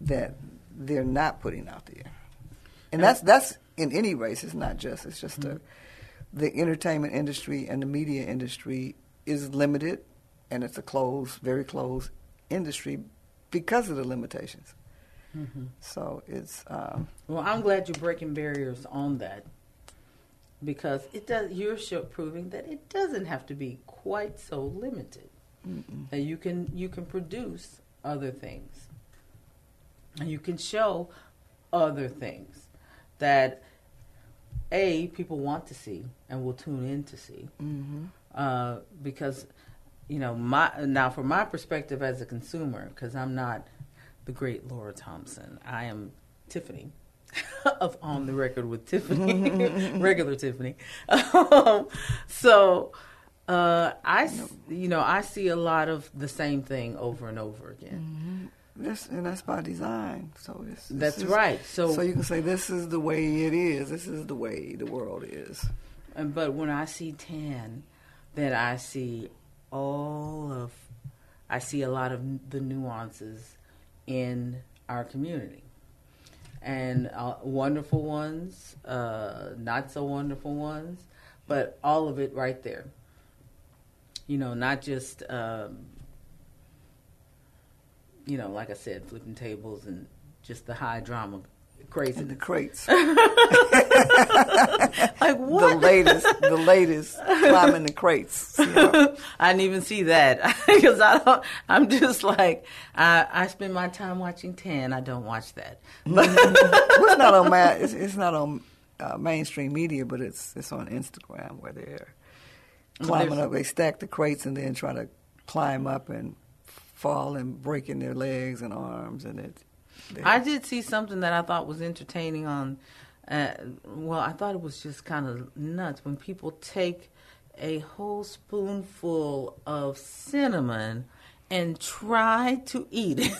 Speaker 3: that they're not putting out there, and that's that's in any race. It's not just it's just a, the entertainment industry and the media industry is limited, and it's a closed, very closed industry because of the limitations. So it's um,
Speaker 2: Well, I'm glad you're breaking barriers on that because it does. You're proving that it doesn't have to be quite so limited. That you can you can produce other things, and you can show other things that a people want to see and will tune in to see. Uh, because you know my now from my perspective as a consumer because i'm not the great laura thompson i am tiffany *laughs* of on the record with tiffany *laughs* regular tiffany um, so Uh, I, you know, I see a lot of the same thing over and over again.
Speaker 3: This, and that's by design. So it's, this
Speaker 2: That's right. So-
Speaker 3: so you can say this is the way it is. This is the way the world is.
Speaker 2: And but when I see tan, then I see all of, I see a lot of the nuances in our community, and uh, wonderful ones, uh, not so wonderful ones, but all of it right there. You know, not just, um, you know, like I said, flipping tables and just the high drama crazy.
Speaker 3: And the crates. *laughs* *laughs*
Speaker 2: like what?
Speaker 3: the latest, the latest climbing the crates. you know. *laughs*
Speaker 2: I didn't even see that *laughs* because I don't. I'm just like I, I spend my time watching Ten. I don't watch that.
Speaker 3: Well, it's not on ma- it's, it's not on uh, mainstream media, but it's it's on Instagram where they're climbing
Speaker 2: there's-
Speaker 3: up. They stack the crates and then try to climb up and fall and breaking their legs and arms, and it.
Speaker 2: I did see something that I thought was entertaining on. Uh, well, I thought it was just kind of nuts when people take a whole spoonful of cinnamon and try to eat it.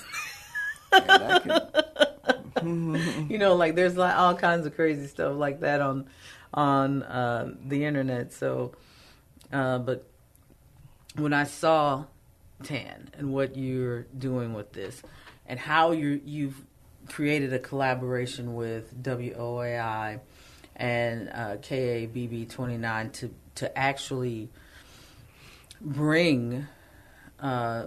Speaker 2: *laughs* you know, like there's like all kinds of crazy stuff like that on on uh, the internet. So, uh, but when I saw Tan and what you're doing with this, and how you you've created a collaboration with WOAI and uh, KABB 29 to to actually bring. Uh,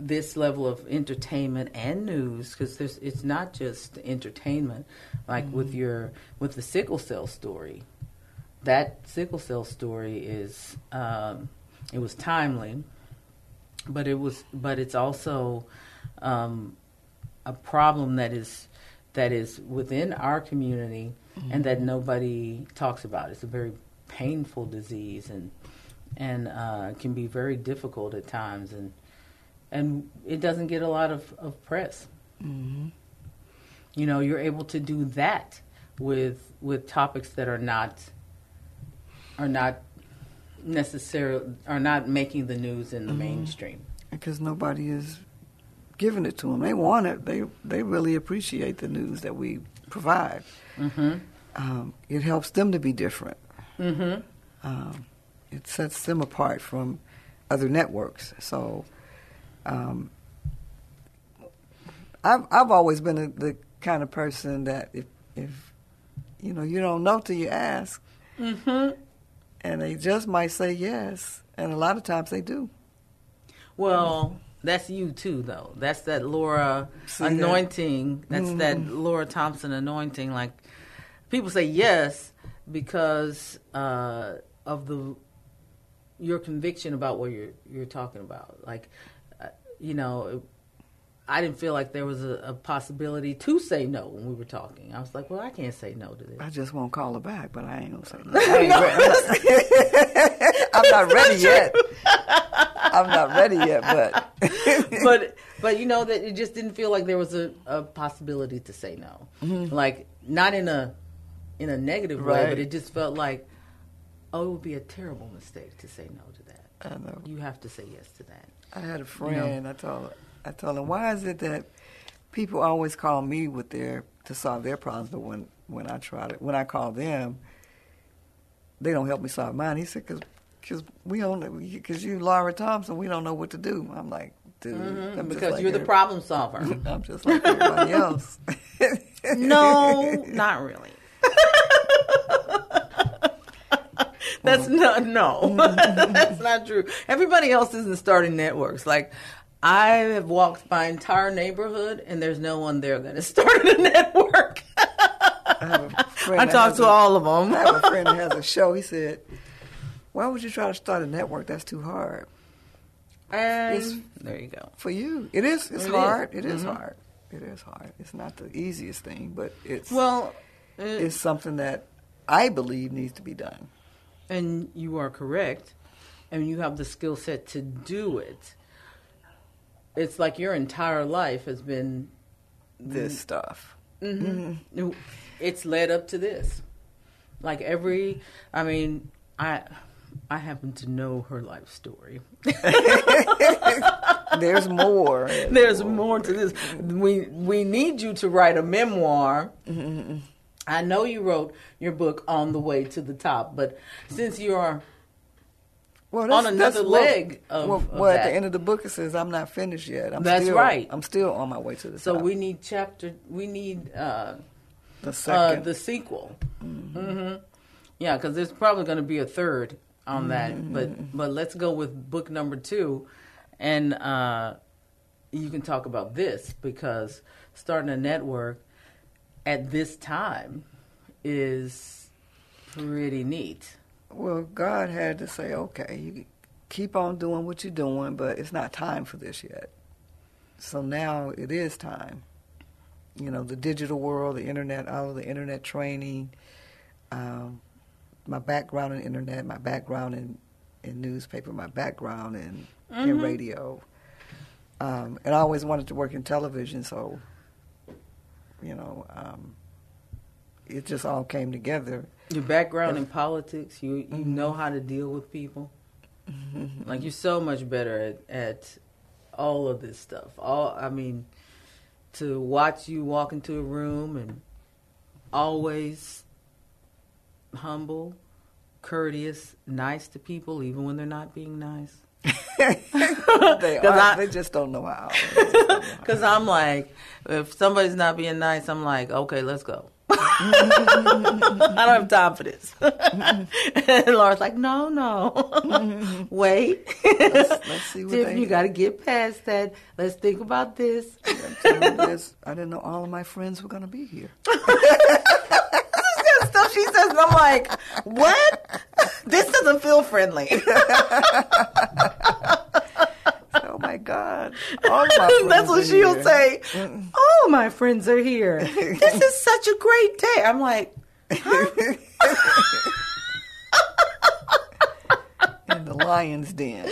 Speaker 2: this level of entertainment and news because it's not just entertainment like with your with the sickle cell story that sickle cell story is um, it was timely but it was but it's also um, a problem that is that is within our community and that mm-hmm. nobody talks about it's a very painful disease and and uh, can be very difficult at times and and it doesn't get a lot of, of press. Mm-hmm. You know, you're able to do that with with topics that are not are not necessarily are not making the news in the mm-hmm. mainstream.
Speaker 3: because nobody is giving it to them. They want it. They they really appreciate the news that we provide.
Speaker 2: Mm-hmm.
Speaker 3: Um, it helps them to be different.
Speaker 2: Mm-hmm.
Speaker 3: Um, it sets them apart from other networks. So, um, I've I've always been a, the kind of person that if if you know you don't know till you ask,
Speaker 2: Mm-hmm.
Speaker 3: and they just might say yes, and a lot of times they do.
Speaker 2: Well, that's you too, though. That's that Laura
Speaker 3: See that?
Speaker 2: anointing. That's that Laura Thompson anointing. Like people say yes because uh, of the your conviction about what you're you're talking about. Like uh, you know. I didn't feel like there was a, a possibility to say no when we were talking. I was like, "Well, I can't say no to this."
Speaker 3: I just won't call her back, but I ain't gonna say *laughs* no. Re- *laughs* I'm not ready *laughs* yet. I'm not ready yet, but *laughs*
Speaker 2: but but you know that it just didn't feel like there was a, a possibility to say no like not in a in a negative way
Speaker 3: Mm-hmm.
Speaker 2: But it just felt like oh it would be a terrible mistake to say no to that
Speaker 3: I know.
Speaker 2: you have to say yes to that
Speaker 3: I had a friend. I told her, I told her, why is it that people always call me with their to solve their problems, but when when I try to when I call them, they don't help me solve mine. He said, because because we don't because you Laura Thompson, we don't know what to do. I'm like, dude, I'm
Speaker 2: Mm-hmm. because
Speaker 3: like
Speaker 2: you're the problem solver *laughs*
Speaker 3: I'm just like everybody else. *laughs*
Speaker 2: no not really *laughs* that's not no that's not true everybody else isn't starting networks like I have walked my entire neighborhood and there's no one there that has started a network.
Speaker 3: I have
Speaker 2: I talked to
Speaker 3: a-
Speaker 2: all of them.
Speaker 3: I have a friend that has a show. He said, "Why would you try to start a network? That's too hard
Speaker 2: And
Speaker 3: It's-
Speaker 2: there you go.
Speaker 3: for you. It is. It's
Speaker 2: It is.
Speaker 3: hard. It is
Speaker 2: Mhm.
Speaker 3: hard. It is hard. It's not the easiest thing, but it's
Speaker 2: Well, uh,
Speaker 3: it's something that I believe needs to be done.
Speaker 2: and you are correct, and you have the skill set to do it. It's like your entire life has been.
Speaker 3: This stuff.
Speaker 2: It's led up to this. Like every, I mean, I I happen to know her life story. *laughs*
Speaker 3: There's more.
Speaker 2: There's more to this. We we need you to write a memoir. I know you wrote your book on the way to the top, but since you're
Speaker 3: well,
Speaker 2: on another leg of-
Speaker 3: well,
Speaker 2: of
Speaker 3: well, at the end of the book it says I'm not finished yet. I'm
Speaker 2: That's
Speaker 3: still,
Speaker 2: right.
Speaker 3: I'm still on my way to the
Speaker 2: so
Speaker 3: top.
Speaker 2: So we need chapter. We need uh,
Speaker 3: the
Speaker 2: uh,
Speaker 3: second.
Speaker 2: the sequel. hmm Yeah, because there's probably going to be a third on that. But but let's go with book number two, and uh, you can talk about this because starting a network at this time is pretty neat.
Speaker 3: Well, God had to say, okay, you keep on doing what you're doing, but it's not time for this yet. So now it is time. You know, the digital world, the internet, all of the internet training, um, my background in internet, my background in, in newspaper, my background in, in radio. Um, and I always wanted to work in television, so, you know, um, it just all came together.
Speaker 2: Your background in politics, you you know how to deal with people. Like you're so much better at, at all of this stuff. All I mean, to watch you walk into a room and always humble, courteous, nice to people, even when they're not being nice. *laughs*
Speaker 3: they *laughs* are.
Speaker 2: I-
Speaker 3: they just don't know how. *laughs*
Speaker 2: Because I'm like, if somebody's not being nice, I'm like, okay, let's go. I don't have time for this. and Laura's like, no, no. Wait.
Speaker 3: Let's see what
Speaker 2: Tiffany, you got to get past that. Let's think about this.
Speaker 3: I didn't know all of my friends were going to be here.
Speaker 2: She says, and I'm like, what? This doesn't feel friendly. *laughs*
Speaker 3: Oh my God! All my *laughs*
Speaker 2: That's what she'll
Speaker 3: here.
Speaker 2: say. All my friends are here. *laughs* This is such a great day. I'm like,
Speaker 3: in the lion's den.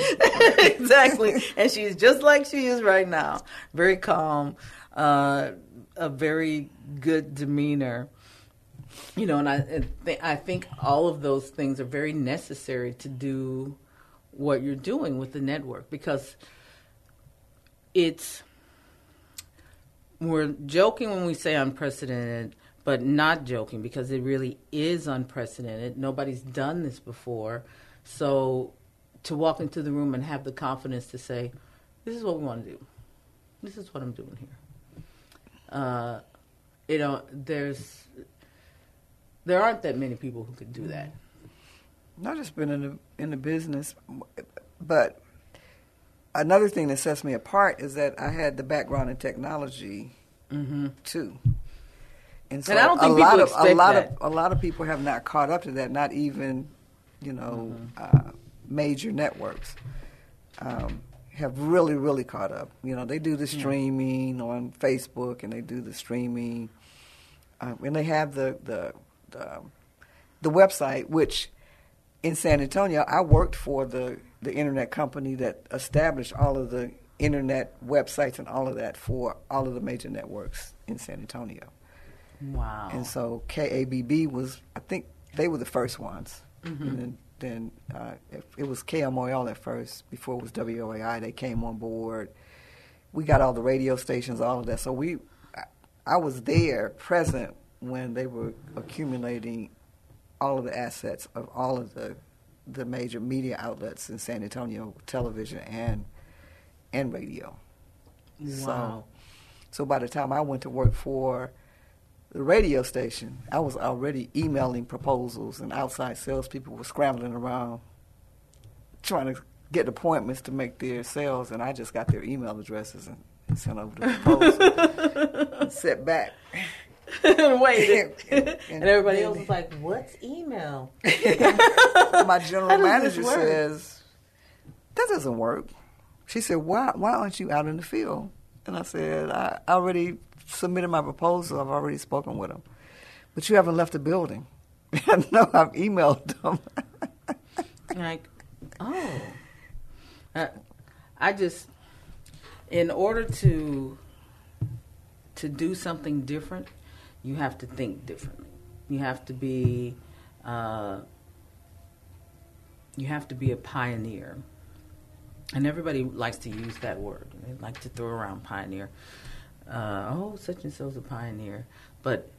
Speaker 2: exactly. And she's just like she is right now. Very calm, uh, a very good demeanor. You know, and I, th- I think all of those things are very necessary to do what you're doing with the network because it's we're joking when we say unprecedented, but not joking because it really is unprecedented. Nobody's done this before. So to walk into the room and have the confidence to say, this is what we want to do. This is what I'm doing here. Uh, you know, there's there aren't that many people who could do that.
Speaker 3: Not just been in the in the business, but another thing that sets me apart is that I had the background in technology too. And so
Speaker 2: Mm-hmm. And I don't think
Speaker 3: a lot of a lot
Speaker 2: that.
Speaker 3: of a lot of people have not caught up to that. Not even, you know,
Speaker 2: Mm-hmm.
Speaker 3: uh, major networks um, have really really caught up. You know, they do the streaming on Facebook and they do the streaming, um, and they have the the the, the website which in San Antonio, I worked for the, the internet company that established all of the internet websites and all of that for all of the major networks in San Antonio.
Speaker 2: Wow.
Speaker 3: And so KABB was, I think they were the first ones. And then, then uh, it, it was KMOL at first, before it was WOAI. They came on board. We got all the radio stations, all of that. So we, I, I was there, present, when they were accumulating all of the assets of all of the the major media outlets in San Antonio, television and and radio.
Speaker 2: Wow.
Speaker 3: So, so by the time I went to work for the radio station, I was already emailing proposals, and outside salespeople were scrambling around trying to get appointments to make their sales, and I just got their email addresses and, and sent over the proposal. *laughs* and sat back. *laughs*
Speaker 2: Wait. *laughs*
Speaker 3: And-
Speaker 2: and, *laughs*
Speaker 3: and-
Speaker 2: everybody else was like, what's email?
Speaker 3: My general manager says, "That doesn't work." She said, "Why? Why aren't you out in the field?" And I said, "I already submitted my proposal. I've already spoken with them, but you haven't left the building." no, I've emailed them.
Speaker 2: like, oh. Uh, I just, in order to to do something different, you have to think differently. You have to be, uh, you have to be a pioneer. And everybody likes to use that word. They like to throw around pioneer. Uh, oh, such and so's a pioneer. But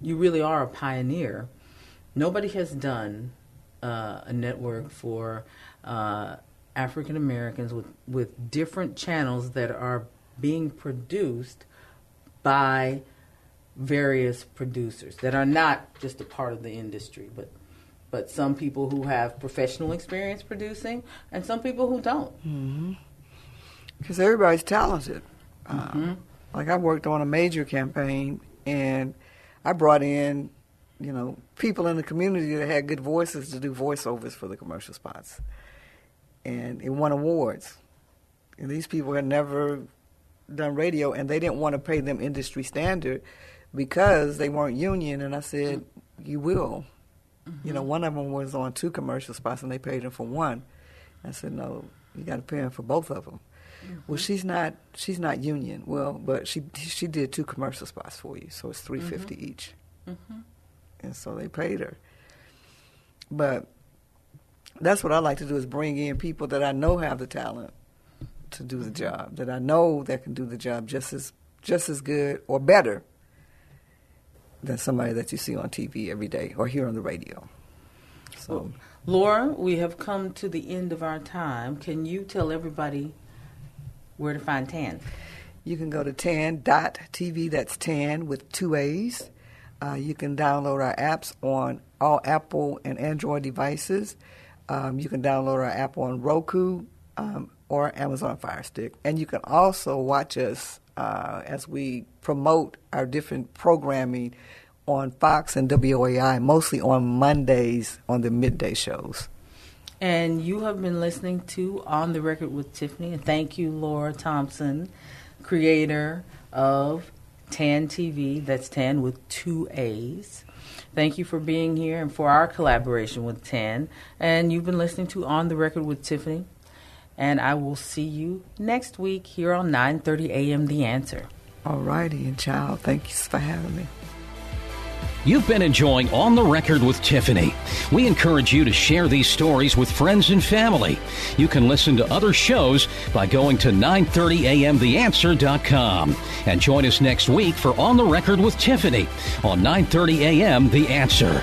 Speaker 2: you really are a pioneer. Nobody has done uh, a network for uh, African Americans with, with different channels that are being produced by various producers that are not just a part of the industry, but but some people who have professional experience producing, and some people who don't.
Speaker 3: Because mm-hmm. everybody's talented.
Speaker 2: Mm-hmm.
Speaker 3: Uh, like I worked on a major campaign, and I brought in, you know, people in the community that had good voices to do voiceovers for the commercial spots, and it won awards. And these people had never done radio, and they didn't want to pay them industry standard because they weren't union. And I said, "You will." Mm-hmm. You know, one of them was on two commercial spots, and they paid him for one. I said, "No, you got to pay him for both of them." Mm-hmm. Well, she's not she's not union. Well, but she she did two commercial spots for you, so it's three fifty mm mm-hmm. each,
Speaker 2: mm-hmm.
Speaker 3: and so they paid her. But that's what I like to do is bring in people that I know have the talent to do the job, that I know that can do the job just as just as good or better than somebody that you see on TV every day or hear on the radio. So, well,
Speaker 2: Laura, we have come to the end of our time. Can you tell everybody where to find TAN?
Speaker 3: You can go to tan.tv, that's TAN with two A's. Uh, you can download our apps on all Apple and Android devices. Um, you can download our app on Roku um, or Amazon Fire Stick. And you can also watch us uh, as we promote our different programming on Fox and WOAI, mostly on Mondays on the midday shows.
Speaker 2: And you have been listening to On the Record with Tiffany. And thank you, Laura Thompson, creator of TAN TV. That's TAN with two A's. Thank you for being here and for our collaboration with TAN. And you've been listening to On the Record with Tiffany and I will see you next week here on 9:30 a.m. The Answer.
Speaker 3: All righty, and child, thanks for having me.
Speaker 1: You've been enjoying On the Record with Tiffany. We encourage you to share these stories with friends and family. You can listen to other shows by going to 930amtheanswer.com. And join us next week for On the Record with Tiffany on 930 AM The Answer.